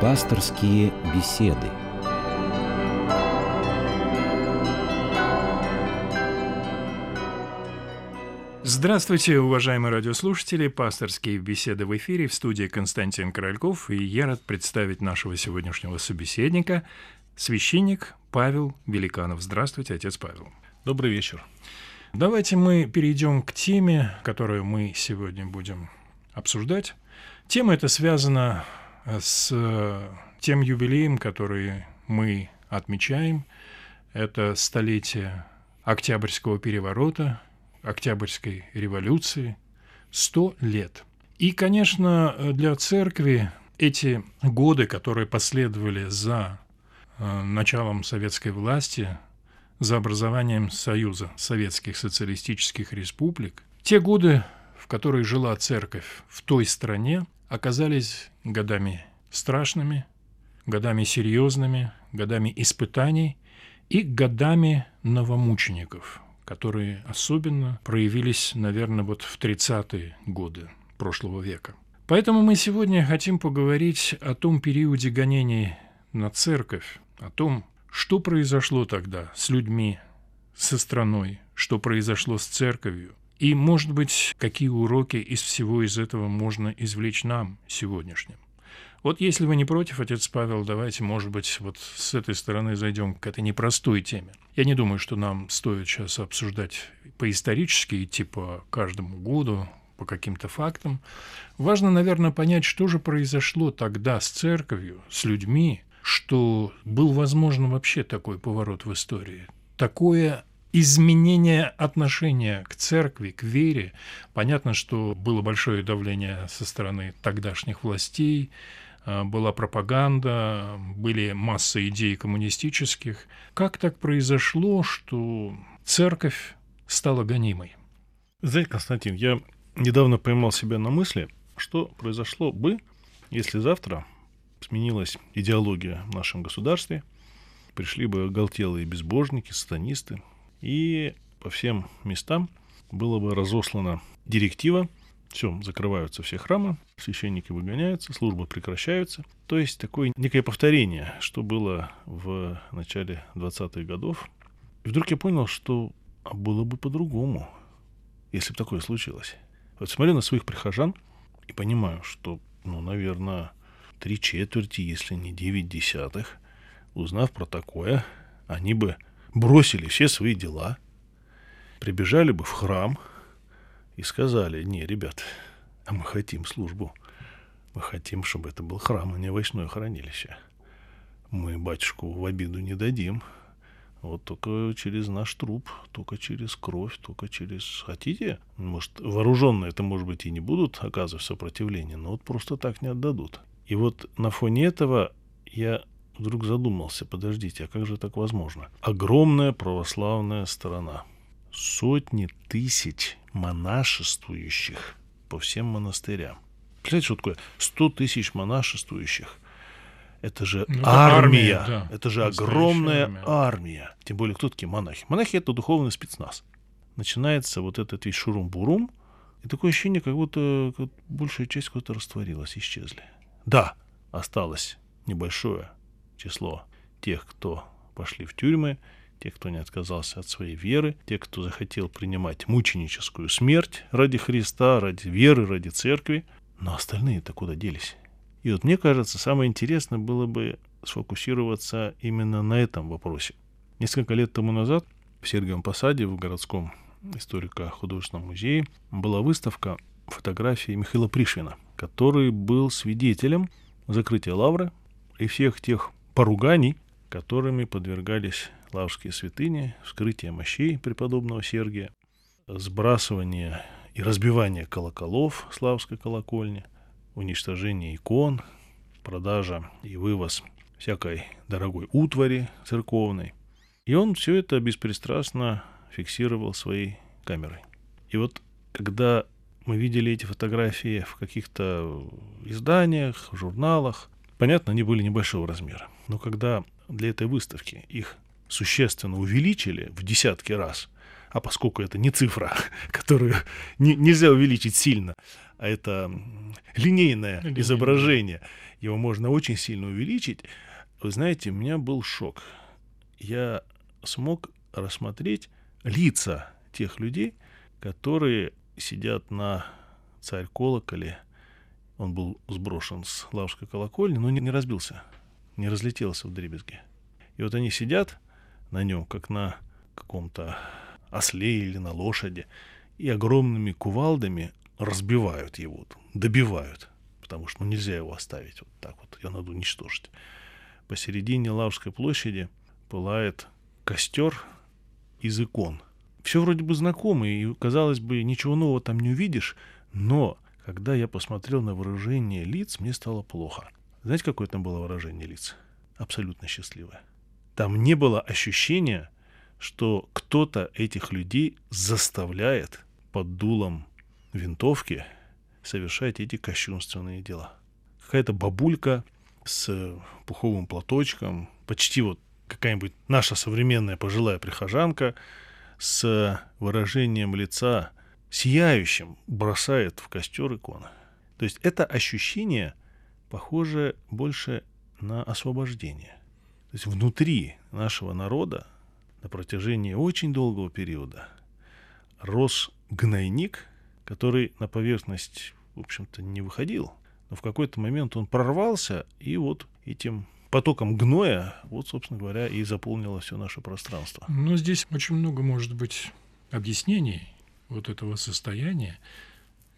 Пасторские беседы. Здравствуйте, уважаемые радиослушатели. Пасторские беседы в эфире в студии Константин Корольков. И я рад представить нашего сегодняшнего собеседника, священник Павел Великанов. Здравствуйте, отец Павел. Добрый вечер. Давайте мы перейдем к теме, которую мы сегодня будем обсуждать. Тема эта связана с тем юбилеем, который мы отмечаем. Это столетие Октябрьского переворота, Октябрьской революции, сто лет. И, конечно, для церкви эти годы, которые последовали за э, началом советской власти, за образованием Союза Советских Социалистических Республик, те годы, в которые жила церковь в той стране, оказались годами страшными, годами серьезными, годами испытаний и годами новомучеников, которые особенно проявились, наверное, вот в 30-е годы прошлого века. Поэтому мы сегодня хотим поговорить о том периоде гонений на церковь, о том, что произошло тогда с людьми, со страной, что произошло с церковью, и, может быть, какие уроки из всего из этого можно извлечь нам сегодняшним. Вот если вы не против, отец Павел, давайте, может быть, вот с этой стороны зайдем к этой непростой теме. Я не думаю, что нам стоит сейчас обсуждать по-исторически, идти каждому году, по каким-то фактам. Важно, наверное, понять, что же произошло тогда с церковью, с людьми, что был возможен вообще такой поворот в истории. Такое изменение отношения к церкви, к вере. Понятно, что было большое давление со стороны тогдашних властей, а, была пропаганда, были масса идей коммунистических. Как так произошло, что церковь стала гонимой? Знаете, Константин, я недавно поймал себя на мысли, что произошло бы, если завтра сменилась идеология в нашем государстве, пришли бы оголтелые безбожники, сатанисты, и по всем местам было бы разослана директива, все, закрываются все храмы, священники выгоняются, службы прекращаются. То есть такое некое повторение, что было в начале 20-х годов. И вдруг я понял, что было бы по-другому, если бы такое случилось. Вот смотрю на своих прихожан и понимаю, что, ну, наверное, три четверти, если не девять десятых, узнав про такое, они бы бросили все свои дела, прибежали бы в храм и сказали, не, ребят, а мы хотим службу. Мы хотим, чтобы это был храм, а не овощное хранилище. Мы батюшку в обиду не дадим. Вот только через наш труп, только через кровь, только через... Хотите? Может, вооруженные это, может быть, и не будут оказывать сопротивление, но вот просто так не отдадут. И вот на фоне этого я вдруг задумался, подождите, а как же так возможно? Огромная православная страна, сотни тысяч монашествующих по всем монастырям. Представляете, что такое 100 тысяч монашествующих? Это же ну, армия, армия да. это же огромная армия. армия. Тем более, кто такие монахи? Монахи — это духовный спецназ. Начинается вот этот весь шурум-бурум, и такое ощущение, как будто большая часть куда-то растворилась, исчезли. Да, осталось небольшое число тех, кто пошли в тюрьмы, тех, кто не отказался от своей веры, тех, кто захотел принимать мученическую смерть ради Христа, ради веры, ради церкви. Но остальные-то куда делись? И вот мне кажется, самое интересное было бы сфокусироваться именно на этом вопросе. Несколько лет тому назад в Сергиевом Посаде, в городском историко-художественном музее, была выставка фотографии Михаила Пришвина, который был свидетелем закрытия лавры и всех тех поруганий, которыми подвергались лаврские святыни, вскрытие мощей преподобного Сергия, сбрасывание и разбивание колоколов славской колокольни, уничтожение икон, продажа и вывоз всякой дорогой утвари церковной. И он все это беспристрастно фиксировал своей камерой. И вот когда мы видели эти фотографии в каких-то изданиях, журналах, понятно, они были небольшого размера. Но когда для этой выставки их существенно увеличили в десятки раз, а поскольку это не цифра, которую не, нельзя увеличить сильно, а это линейное Линейное. изображение, его можно очень сильно увеличить. Вы знаете, у меня был шок. Я смог рассмотреть лица тех людей, которые сидят на царь колоколе. Он был сброшен с лавской колокольни, но не, разбился, не разлетелся в дребезги. И вот они сидят на нем, как на каком-то осле или на лошади, и огромными кувалдами разбивают его, добивают, потому что ну, нельзя его оставить вот так вот, его надо уничтожить. Посередине Лавской площади пылает костер из икон. Все вроде бы знакомо, и, казалось бы, ничего нового там не увидишь, но когда я посмотрел на выражение лиц, мне стало плохо. Знаете, какое там было выражение лиц? Абсолютно счастливое. Там не было ощущения, что кто-то этих людей заставляет под дулом винтовки совершать эти кощунственные дела. Какая-то бабулька с пуховым платочком, почти вот какая-нибудь наша современная пожилая прихожанка с выражением лица сияющим бросает в костер иконы. То есть это ощущение похоже больше на освобождение. То есть внутри нашего народа на протяжении очень долгого периода рос гнойник, который на поверхность, в общем-то, не выходил. Но в какой-то момент он прорвался, и вот этим потоком гноя, вот, собственно говоря, и заполнило все наше пространство. Но здесь очень много может быть объяснений вот этого состояния.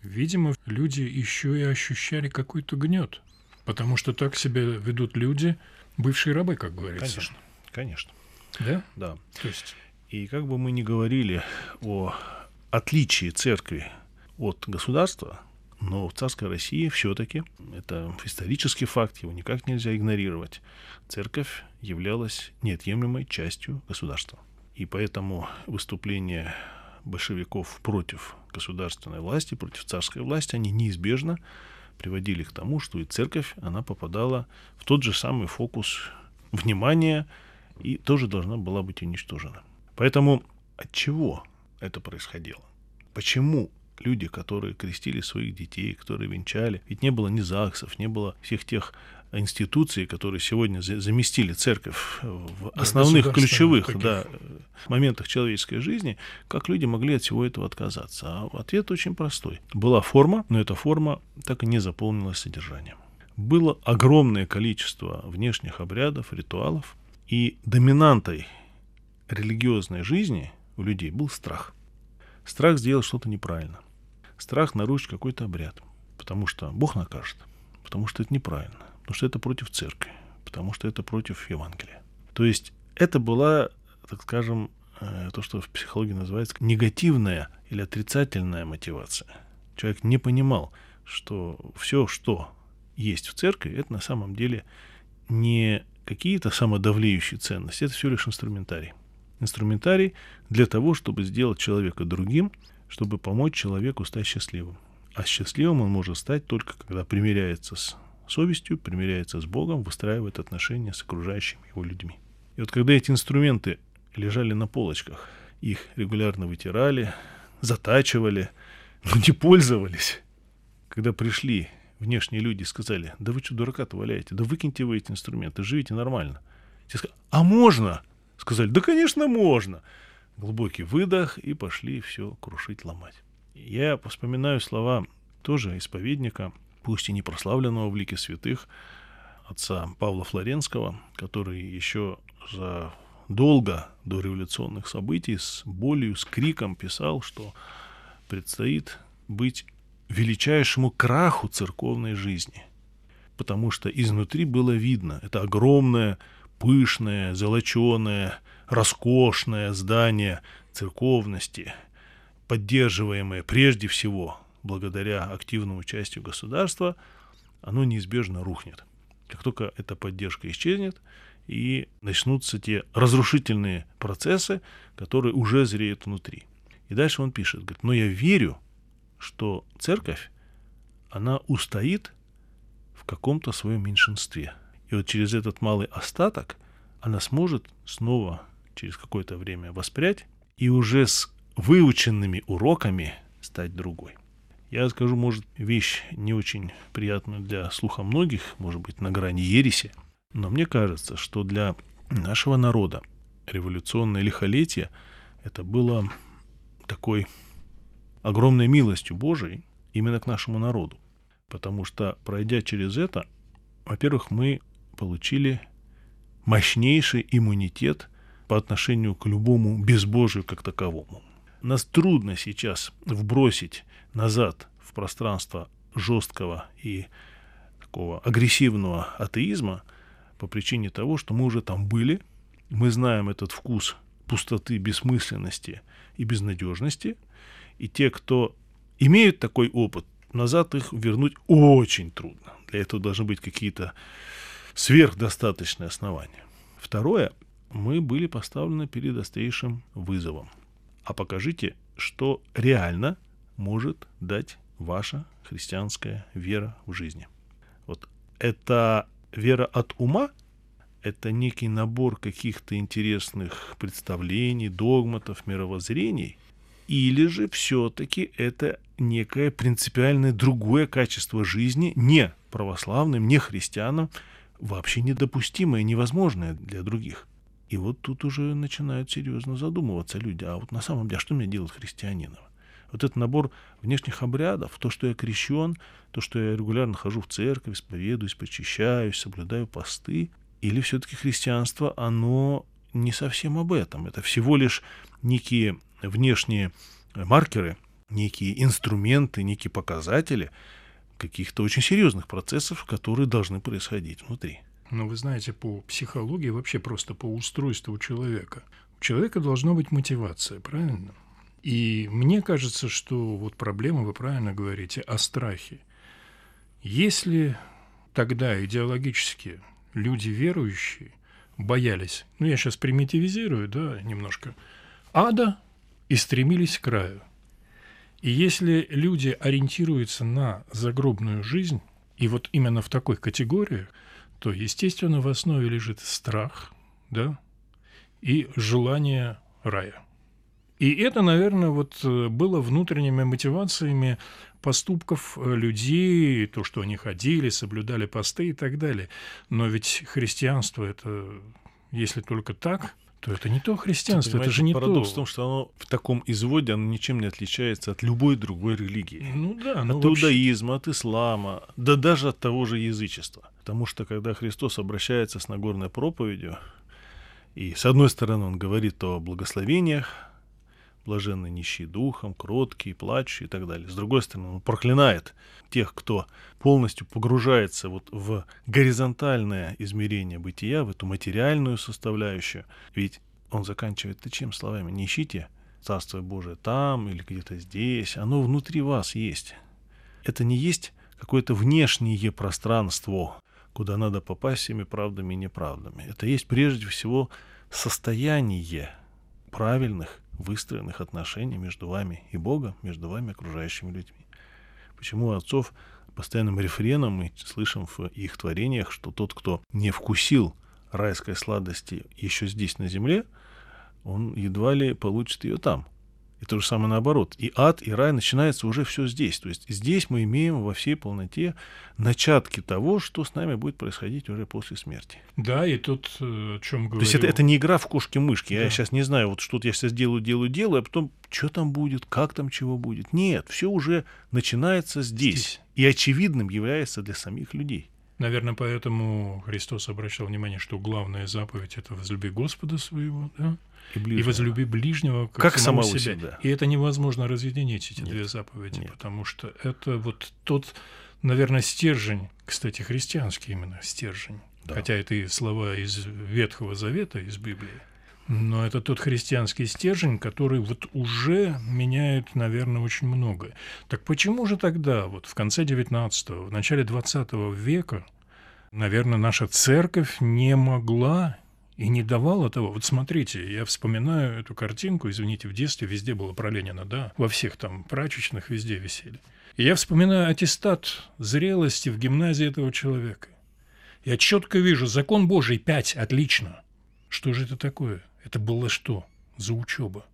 Видимо, люди еще и ощущали какой-то гнет, потому что так себя ведут люди, бывшие рабы, как говорится. Конечно, конечно. Да? Да. То есть И как бы мы ни говорили о отличии церкви от государства, но в царской России все-таки, это исторический факт, его никак нельзя игнорировать, церковь являлась неотъемлемой частью государства. И поэтому выступления большевиков против государственной власти, против царской власти, они неизбежно приводили к тому, что и церковь, она попадала в тот же самый фокус внимания и тоже должна была быть уничтожена. Поэтому от чего это происходило? Почему люди, которые крестили своих детей, которые венчали, ведь не было ни ЗАГСов, не было всех тех институций, которые сегодня за- заместили церковь в основных ключевых таких. да, моментах человеческой жизни, как люди могли от всего этого отказаться? А ответ очень простой. Была форма, но эта форма так и не заполнилась содержанием. Было огромное количество внешних обрядов, ритуалов, и доминантой религиозной жизни у людей был страх. Страх сделать что-то неправильно. Страх нарушить какой-то обряд. Потому что Бог накажет. Потому что это неправильно. Потому что это против церкви. Потому что это против Евангелия. То есть это была, так скажем, э, то, что в психологии называется негативная или отрицательная мотивация. Человек не понимал, что все, что есть в церкви, это на самом деле не какие-то самодавлеющие ценности, это всего лишь инструментарий. Инструментарий для того, чтобы сделать человека другим, чтобы помочь человеку стать счастливым. А счастливым он может стать только когда примиряется с совестью, примиряется с Богом, выстраивает отношения с окружающими его людьми. И вот когда эти инструменты лежали на полочках, их регулярно вытирали, затачивали, но не пользовались. Когда пришли внешние люди и сказали, да вы что, дурака-то валяете, да выкиньте вы эти инструменты, живите нормально. Те сказали, а можно? Сказали, да, конечно, можно. Глубокий выдох, и пошли все крушить, ломать. Я вспоминаю слова тоже исповедника, пусть и не прославленного в лике святых, отца Павла Флоренского, который еще за долго до революционных событий с болью, с криком писал, что предстоит быть величайшему краху церковной жизни. Потому что изнутри было видно, это огромное, пышное, золоченое, роскошное здание церковности, поддерживаемое прежде всего благодаря активному участию государства, оно неизбежно рухнет. Как только эта поддержка исчезнет, и начнутся те разрушительные процессы, которые уже зреют внутри. И дальше он пишет, говорит, но я верю, что церковь, она устоит в каком-то своем меньшинстве. И вот через этот малый остаток она сможет снова через какое-то время воспрять и уже с выученными уроками стать другой. Я скажу, может, вещь не очень приятную для слуха многих, может быть, на грани ереси, но мне кажется, что для нашего народа революционное лихолетие это было такой огромной милостью Божией именно к нашему народу. Потому что, пройдя через это, во-первых, мы получили мощнейший иммунитет по отношению к любому безбожию как таковому. Нас трудно сейчас вбросить назад в пространство жесткого и такого агрессивного атеизма по причине того, что мы уже там были, мы знаем этот вкус пустоты, бессмысленности и безнадежности, и те, кто имеют такой опыт, назад их вернуть очень трудно. Для этого должны быть какие-то сверхдостаточные основания. Второе, мы были поставлены перед острейшим вызовом. А покажите, что реально может дать ваша христианская вера в жизни. Вот это вера от ума, это некий набор каких-то интересных представлений, догматов, мировоззрений, или же все-таки это некое принципиальное другое качество жизни, не православным, не христианам, вообще недопустимое, невозможное для других. И вот тут уже начинают серьезно задумываться люди, а вот на самом деле, а что мне делать христианином? Вот этот набор внешних обрядов, то, что я крещен, то, что я регулярно хожу в церковь, исповедуюсь, почищаюсь, соблюдаю посты, или все-таки христианство, оно не совсем об этом. Это всего лишь некие внешние маркеры, некие инструменты, некие показатели каких-то очень серьезных процессов, которые должны происходить внутри. Но вы знаете, по психологии, вообще просто по устройству человека, у человека должна быть мотивация, правильно? И мне кажется, что вот проблема, вы правильно говорите, о страхе. Если тогда идеологически люди верующие боялись, ну я сейчас примитивизирую, да, немножко, ада и стремились к краю. И если люди ориентируются на загробную жизнь, и вот именно в такой категории, то, естественно, в основе лежит страх, да, и желание рая. И это, наверное, вот э, было внутренними мотивациями поступков э, людей, то, что они ходили, соблюдали посты и так далее. Но ведь христианство это, если только так, то это не то христианство, это же не парадокс то. в том, что оно в таком изводе оно ничем не отличается от любой другой религии. Ну да, ну от вообще- иудаизма, от ислама, да даже от того же язычества. Потому что когда Христос обращается с Нагорной проповедью, и с одной стороны он говорит о благословениях, блаженны нищие духом, кроткие, плачущие и так далее. С другой стороны, он проклинает тех, кто полностью погружается вот в горизонтальное измерение бытия, в эту материальную составляющую. Ведь он заканчивает это чем словами? Не ищите Царство Божие там или где-то здесь, оно внутри вас есть. Это не есть какое-то внешнее пространство, куда надо попасть всеми правдами и неправдами. Это есть прежде всего состояние правильных, выстроенных отношений между вами и Богом, между вами окружающими людьми. Почему отцов постоянным рефреном мы слышим в их творениях, что тот, кто не вкусил райской сладости еще здесь на земле, он едва ли получит ее там. И то же самое наоборот. И ад, и рай начинается уже все здесь. То есть здесь мы имеем во всей полноте начатки того, что с нами будет происходить уже после смерти. Да, и тут э, о чем говорю. То есть это, это не игра в кошки-мышки. Я Да. сейчас не знаю, вот что-то я сейчас делаю, делаю, делаю, а потом что там будет, как там чего будет. Нет, все уже начинается здесь. Здесь. И очевидным является для самих людей. Наверное, поэтому Христос обращал внимание, что главная заповедь – это возлюби Господа своего, да? И, и возлюби ближнего как, Как самого самого себя. себя. И это невозможно разъединить, эти Нет. две заповеди, Нет. потому что это вот тот, наверное, стержень, кстати, христианский именно стержень, Да. хотя это и слова из Ветхого Завета, из Библии, но это тот христианский стержень, который вот уже меняет, наверное, очень многое. Так почему же тогда, вот в конце XIX, в начале XX века, наверное, наша церковь не могла и не давала того. Вот смотрите, я вспоминаю эту картинку, извините, в детстве везде было про Ленина, да, во всех там прачечных везде висели. И я вспоминаю аттестат зрелости в гимназии этого человека. Я четко вижу, закон Божий 5, отлично. Что же это такое? Это было что? За учеба.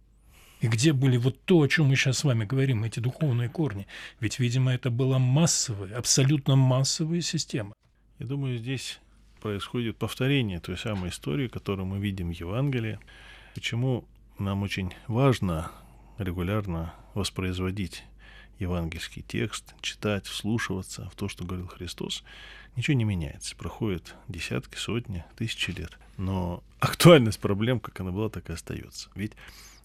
И где были вот то, о чем мы сейчас с вами говорим, эти духовные корни? Ведь, видимо, это была массовая, абсолютно массовая система. Я думаю, здесь происходит повторение той самой истории, которую мы видим в Евангелии. Почему нам очень важно регулярно воспроизводить евангельский текст, читать, вслушиваться в то, что говорил Христос, ничего не меняется. Проходят десятки, сотни, тысячи лет. Но актуальность проблем, как она была, так и остается. Ведь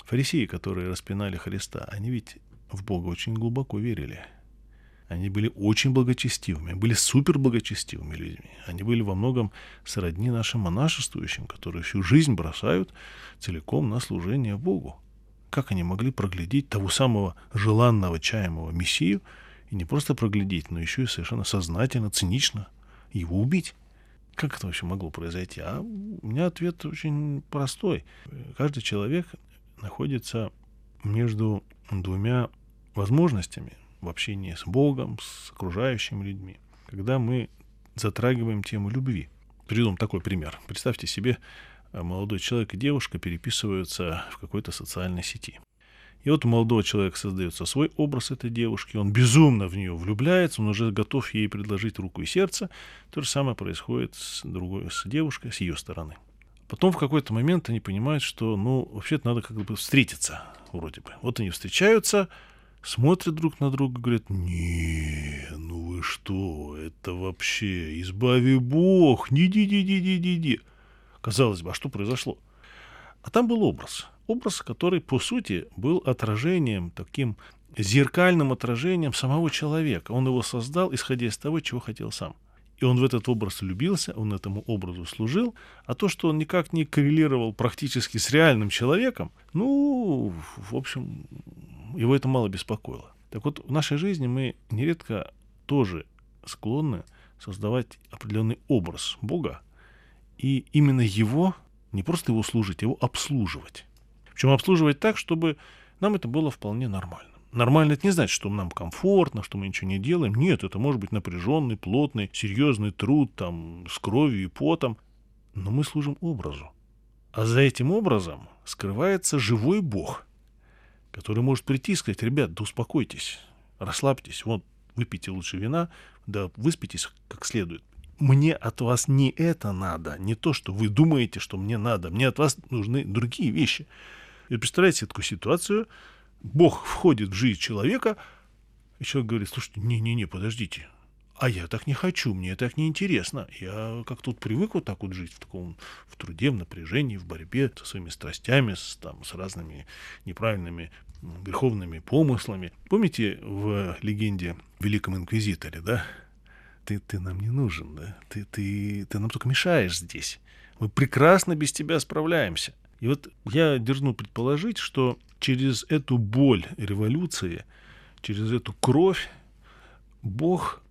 фарисеи, которые распинали Христа, они ведь в Бога очень глубоко верили. Они были очень благочестивыми, были супер благочестивыми людьми. Они были во многом сродни нашим монашествующим, которые всю жизнь бросают целиком на служение Богу. Как они могли проглядеть того самого желанного, чаемого Мессию, и не просто проглядеть, но еще и совершенно сознательно, цинично его убить? Как это вообще могло произойти? А у меня ответ очень простой. Каждый человек находится между двумя возможностями в общении с Богом, с окружающими людьми, когда мы затрагиваем тему любви. Приведу такой пример. Представьте себе, молодой человек и девушка переписываются в какой-то социальной сети. И вот у молодого человека создается свой образ этой девушки, он безумно в нее влюбляется, он уже готов ей предложить руку и сердце. То же самое происходит с другой, с девушкой, с ее стороны. Потом в какой-то момент они понимают, что, ну, вообще-то надо как бы встретиться, вроде бы. Вот они встречаются, смотрят друг на друга, говорят, не, ну вы что, это вообще, избави Бог, не ди ди ди ди ди ди Казалось бы, а что произошло? А там был образ. Образ, который, по сути, был отражением, таким зеркальным отражением самого человека. Он его создал, исходя из того, чего хотел сам. И он в этот образ влюбился, он этому образу служил, а то, что он никак не коррелировал практически с реальным человеком, ну, в общем, его это мало беспокоило. Так вот, в нашей жизни мы нередко тоже склонны создавать определенный образ Бога, и именно его, не просто его служить, его обслуживать. Причем обслуживать так, чтобы нам это было вполне нормально. Нормально это не значит, что нам комфортно, что мы ничего не делаем. Нет, это может быть напряженный, плотный, серьезный труд, там, с кровью и потом. Но мы служим образу. А за этим образом скрывается живой Бог, который может прийти и сказать, ребят, да успокойтесь, расслабьтесь, вот выпейте лучше вина, да выспитесь как следует. Мне от вас не это надо, не то, что вы думаете, что мне надо. Мне от вас нужны другие вещи. И представляете такую ситуацию, Бог входит в жизнь человека, и человек говорит, слушайте, не-не-не, подождите, а я так не хочу, мне так не интересно. Я как тут привык вот так вот жить в таком в труде, в напряжении, в борьбе со своими страстями, с, там, с разными неправильными греховными помыслами. Помните в легенде Великом Инквизиторе, да? Ты, ты нам не нужен, да? Ты, ты, ты нам только мешаешь здесь. Мы прекрасно без тебя справляемся. И вот я дерну предположить, что через эту боль революции, через эту кровь Бог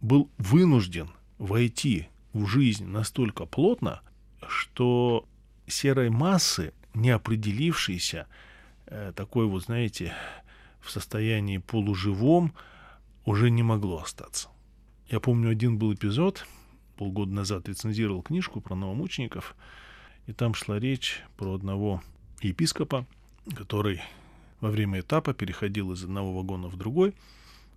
был вынужден войти в жизнь настолько плотно, что серой массы, не определившейся, э, такой вот, знаете, в состоянии полуживом, уже не могло остаться. Я помню, один был эпизод, полгода назад рецензировал книжку про новомучеников, и там шла речь про одного епископа, который во время этапа переходил из одного вагона в другой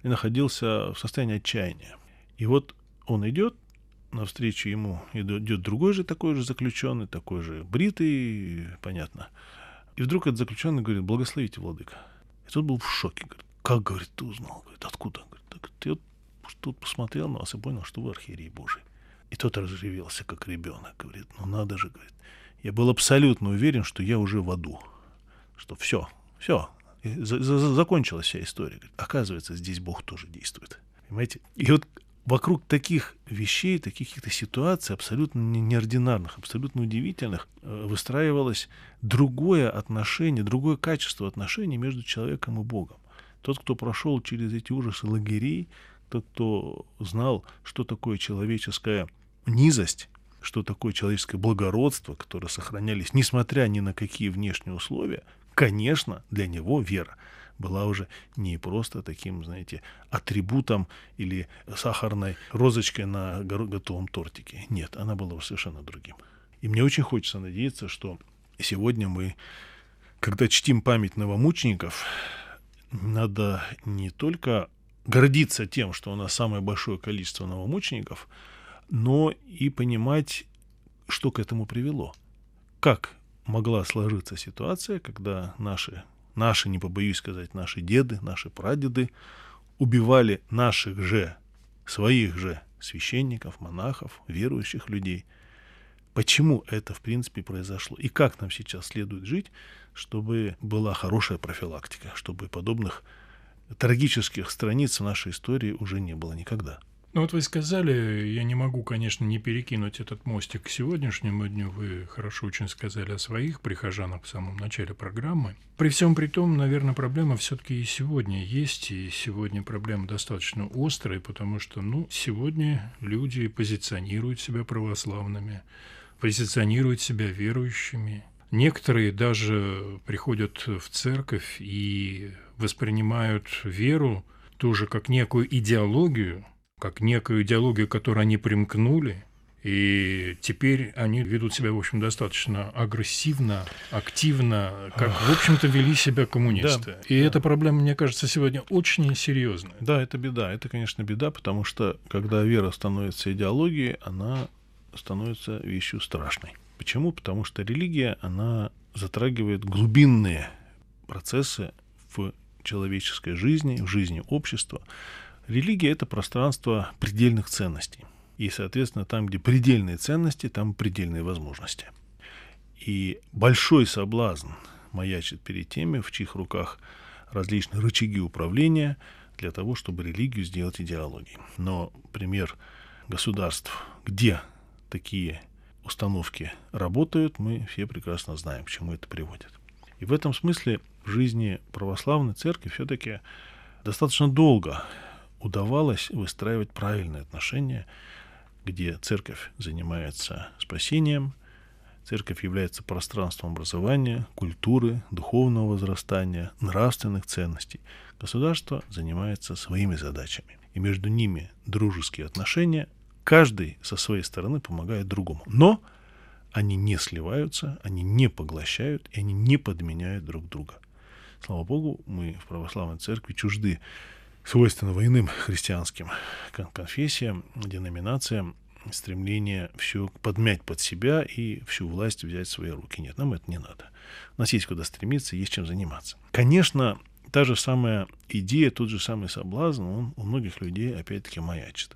и находился в состоянии отчаяния. И вот он идет, навстречу ему идет другой же такой же заключенный, такой же бритый, понятно. И вдруг этот заключенный говорит, благословите, владыка. И тот был в шоке, говорит, как, говорит, ты узнал? Говорит, откуда? Говорит, так ты вот тут посмотрел на вас и понял, что вы архиерей Божий. И тот разревелся, как ребенок. Говорит, ну надо же, говорит. Я был абсолютно уверен, что я уже в аду. Что все, все, закончилась вся история. Говорит, оказывается, здесь Бог тоже действует. Понимаете? И вот вокруг таких вещей, таких каких-то ситуаций абсолютно неординарных, абсолютно удивительных, э, выстраивалось другое отношение, другое качество отношений между человеком и Богом. Тот, кто прошел через эти ужасы лагерей, тот, кто знал, что такое человеческая низость, что такое человеческое благородство, которое сохранялись, несмотря ни на какие внешние условия, конечно, для него вера была уже не просто таким, знаете, атрибутом или сахарной розочкой на готовом тортике. Нет, она была совершенно другим. И мне очень хочется надеяться, что сегодня мы когда чтим память новомучеников, надо не только гордиться тем, что у нас самое большое количество новомучеников, но и понимать, что к этому привело. Как могла сложиться ситуация, когда наши, наши, не побоюсь сказать, наши деды, наши прадеды убивали наших же, своих же священников, монахов, верующих людей. Почему это, в принципе, произошло? И как нам сейчас следует жить, чтобы была хорошая профилактика, чтобы подобных трагических страниц в нашей истории уже не было никогда. Ну вот вы сказали, я не могу, конечно, не перекинуть этот мостик к сегодняшнему дню. Вы хорошо очень сказали о своих прихожанах в самом начале программы. При всем при том, наверное, проблема все-таки и сегодня есть, и сегодня проблема достаточно острая, потому что, ну, сегодня люди позиционируют себя православными, позиционируют себя верующими. Некоторые даже приходят в церковь и воспринимают веру тоже как некую идеологию, как некую идеологию, к которой они примкнули, и теперь они ведут себя, в общем, достаточно агрессивно, активно, как, в общем-то, вели себя коммунисты. Да, и да. эта проблема, мне кажется, сегодня очень серьезная. Да, это беда. Это, конечно, беда, потому что, когда вера становится идеологией, она становится вещью страшной. Почему? Потому что религия, она затрагивает глубинные процессы в человеческой жизни, в жизни общества. Религия — это пространство предельных ценностей. И, соответственно, там, где предельные ценности, там предельные возможности. И большой соблазн маячит перед теми, в чьих руках различные рычаги управления для того, чтобы религию сделать идеологией. Но пример государств, где такие установки работают, мы все прекрасно знаем, к чему это приводит. И в этом смысле в жизни православной церкви все-таки достаточно долго удавалось выстраивать правильные отношения, где церковь занимается спасением, церковь является пространством образования, культуры, духовного возрастания, нравственных ценностей. Государство занимается своими задачами. И между ними дружеские отношения, каждый со своей стороны помогает другому. Но они не сливаются, они не поглощают, и они не подменяют друг друга. Слава Богу, мы в православной церкви чужды свойственного иным христианским конфессиям, деноминациям, стремление все подмять под себя и всю власть взять в свои руки. Нет, нам это не надо. У нас есть куда стремиться, есть чем заниматься. Конечно, та же самая идея, тот же самый соблазн, он у многих людей опять-таки маячит.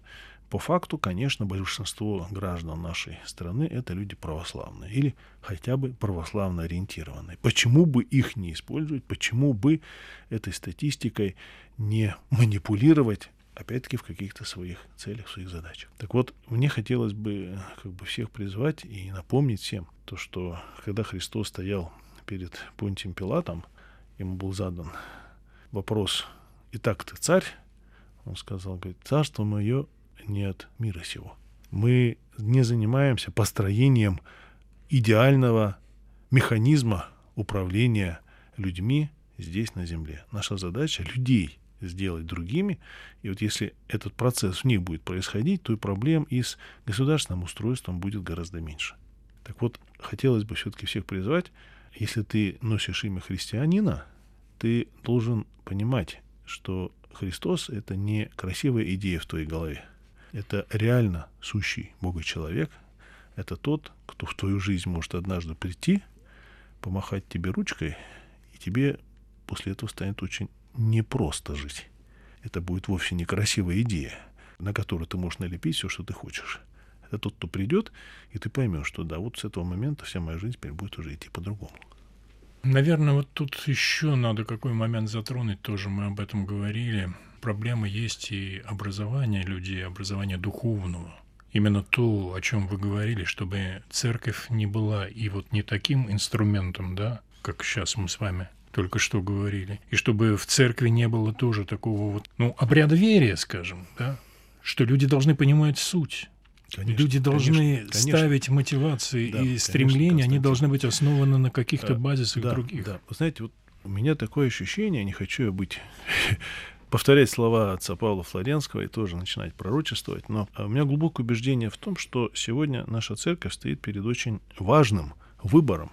По факту, конечно, большинство граждан нашей страны — это люди православные или хотя бы православно ориентированные. Почему бы их не использовать, почему бы этой статистикой не манипулировать опять-таки в каких-то своих целях, своих задачах. Так вот, мне хотелось бы как бы всех призвать и напомнить всем то, что когда Христос стоял перед Понтием Пилатом, ему был задан вопрос, «Итак, ты царь?» Он сказал, говорит, «Царство мое не от мира сего. Мы не занимаемся построением идеального механизма управления людьми здесь на Земле. Наша задача людей сделать другими. И вот если этот процесс в них будет происходить, то и проблем и с государственным устройством будет гораздо меньше. Так вот, хотелось бы все-таки всех призвать, если ты носишь имя христианина, ты должен понимать, что Христос — это не красивая идея в твоей голове это реально сущий Бога человек, это тот, кто в твою жизнь может однажды прийти, помахать тебе ручкой, и тебе после этого станет очень непросто жить. Это будет вовсе не красивая идея, на которую ты можешь налепить все, что ты хочешь. Это тот, кто придет, и ты поймешь, что да, вот с этого момента вся моя жизнь теперь будет уже идти по-другому. Наверное, вот тут еще надо какой момент затронуть, тоже мы об этом говорили проблема есть и образование людей, образование духовного. Именно то, о чем вы говорили, чтобы церковь не была и вот не таким инструментом, да, как сейчас мы с вами только что говорили, и чтобы в церкви не было тоже такого вот, ну, обряда верия, скажем, да, что люди должны понимать суть. Конечно, Люди должны конечно, ставить конечно. мотивации да, и стремления, конечно, они должны быть основаны на каких-то базисах да, других. Да, вы знаете, вот у меня такое ощущение, не хочу я быть повторять слова отца Павла Флоренского и тоже начинать пророчествовать. Но а, у меня глубокое убеждение в том, что сегодня наша церковь стоит перед очень важным выбором.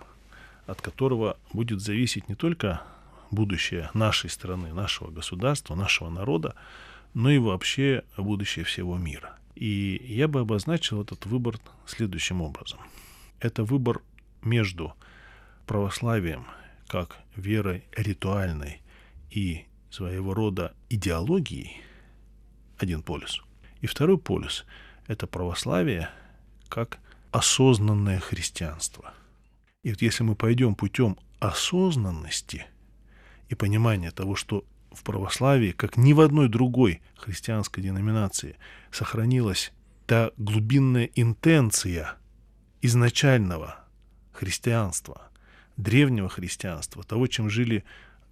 от которого будет зависеть не только будущее нашей страны, нашего государства, нашего народа, но и вообще будущее всего мира. И я бы обозначил этот выбор следующим образом. Это выбор между православием как верой ритуальной и своего рода идеологией, один полюс. И второй полюс – это православие как осознанное христианство. И вот если мы пойдем путем осознанности и понимания того, что в православии, как ни в одной другой христианской деноминации, сохранилась та глубинная интенция изначального христианства, древнего христианства, того, чем жили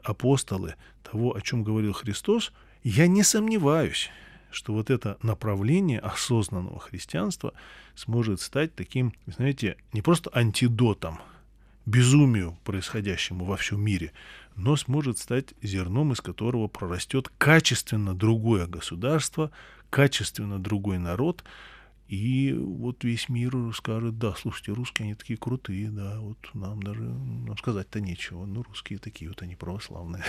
апостолы, того, о чем говорил Христос, я не сомневаюсь, что вот это направление осознанного христианства сможет стать таким, знаете, не просто антидотом безумию, происходящему во всем мире, но сможет стать зерном, из которого прорастет качественно другое государство, качественно другой народ, и вот весь мир скажет, да, слушайте, русские, они такие крутые, да, вот нам даже нам сказать-то нечего, ну, русские такие вот, они православные.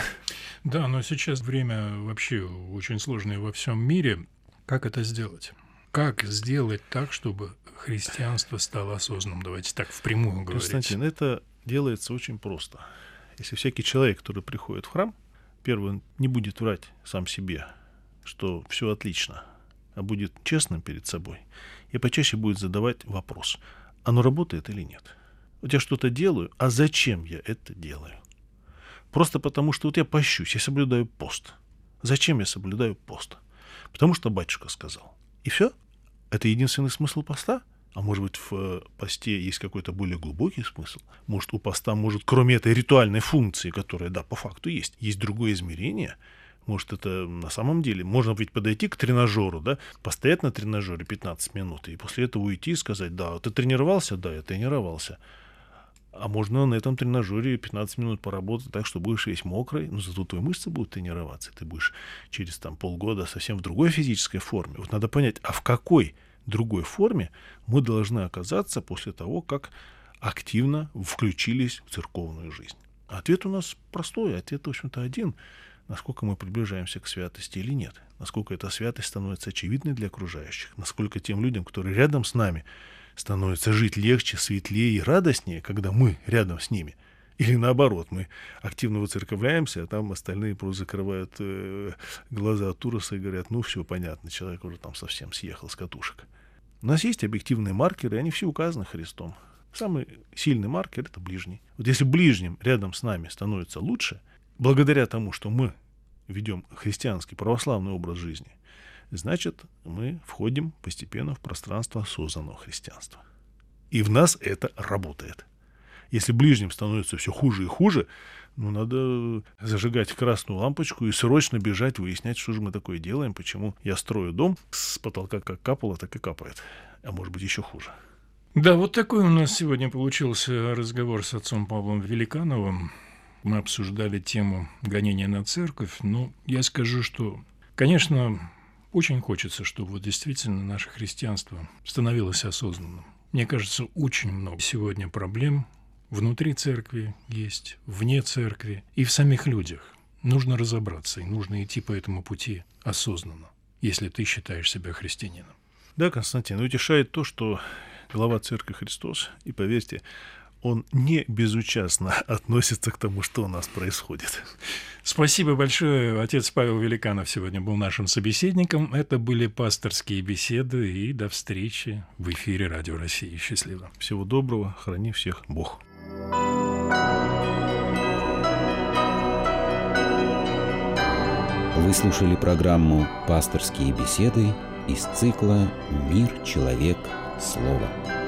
Да, но сейчас время вообще очень сложное во всем мире. Как это сделать? Как сделать так, чтобы христианство стало осознанным? Давайте так впрямую говорить. Константин, это делается очень просто. Если всякий человек, который приходит в храм, первый, не будет врать сам себе, что все отлично, а будет честным перед собой, и почаще будет задавать вопрос, оно работает или нет. Вот я что-то делаю, а зачем я это делаю? Просто потому, что вот я пощусь, я соблюдаю пост. Зачем я соблюдаю пост? Потому что батюшка сказал. И все? Это единственный смысл поста? А может быть, в э, посте есть какой-то более глубокий смысл? Может, у поста, может, кроме этой ритуальной функции, которая, да, по факту есть, есть другое измерение? Может, это на самом деле, можно ведь подойти к тренажеру, да, постоять на тренажере 15 минут, и после этого уйти и сказать, да, ты тренировался? Да, я тренировался. А можно на этом тренажере 15 минут поработать так, что будешь весь мокрый, но зато твои мышцы будут тренироваться. Ты будешь через там, полгода совсем в другой физической форме. Вот надо понять, а в какой другой форме мы должны оказаться после того, как активно включились в церковную жизнь. Ответ у нас простой, ответ, в общем-то, один. Насколько мы приближаемся к святости или нет. Насколько эта святость становится очевидной для окружающих. Насколько тем людям, которые рядом с нами, становится жить легче, светлее и радостнее, когда мы рядом с ними. Или наоборот, мы активно выцерковляемся, а там остальные просто закрывают э, глаза от ужаса и говорят, ну все понятно, человек уже там совсем съехал с катушек. У нас есть объективные маркеры, они все указаны Христом. Самый сильный маркер — это ближний. Вот если ближним рядом с нами становится лучше, благодаря тому, что мы ведем христианский православный образ жизни — значит, мы входим постепенно в пространство осознанного христианства. И в нас это работает. Если ближним становится все хуже и хуже, ну, надо зажигать красную лампочку и срочно бежать, выяснять, что же мы такое делаем, почему я строю дом, с потолка как капало, так и капает. А может быть, еще хуже. Да, вот такой у нас сегодня получился разговор с отцом Павлом Великановым. Мы обсуждали тему гонения на церковь. Ну, я скажу, что, конечно, очень хочется, чтобы вот действительно наше христианство становилось осознанным. Мне кажется, очень много сегодня проблем внутри церкви есть, вне церкви и в самих людях. Нужно разобраться, и нужно идти по этому пути осознанно, если ты считаешь себя христианином. Да, Константин, утешает то, что глава Церкви Христос, и поверьте, он не безучастно относится к тому, что у нас происходит. Спасибо большое. Отец Павел Великанов сегодня был нашим собеседником. Это были пасторские беседы. И до встречи в эфире Радио России. Счастливо. Всего доброго. Храни всех Бог. Вы слушали программу «Пасторские беседы» из цикла «Мир, человек, слово».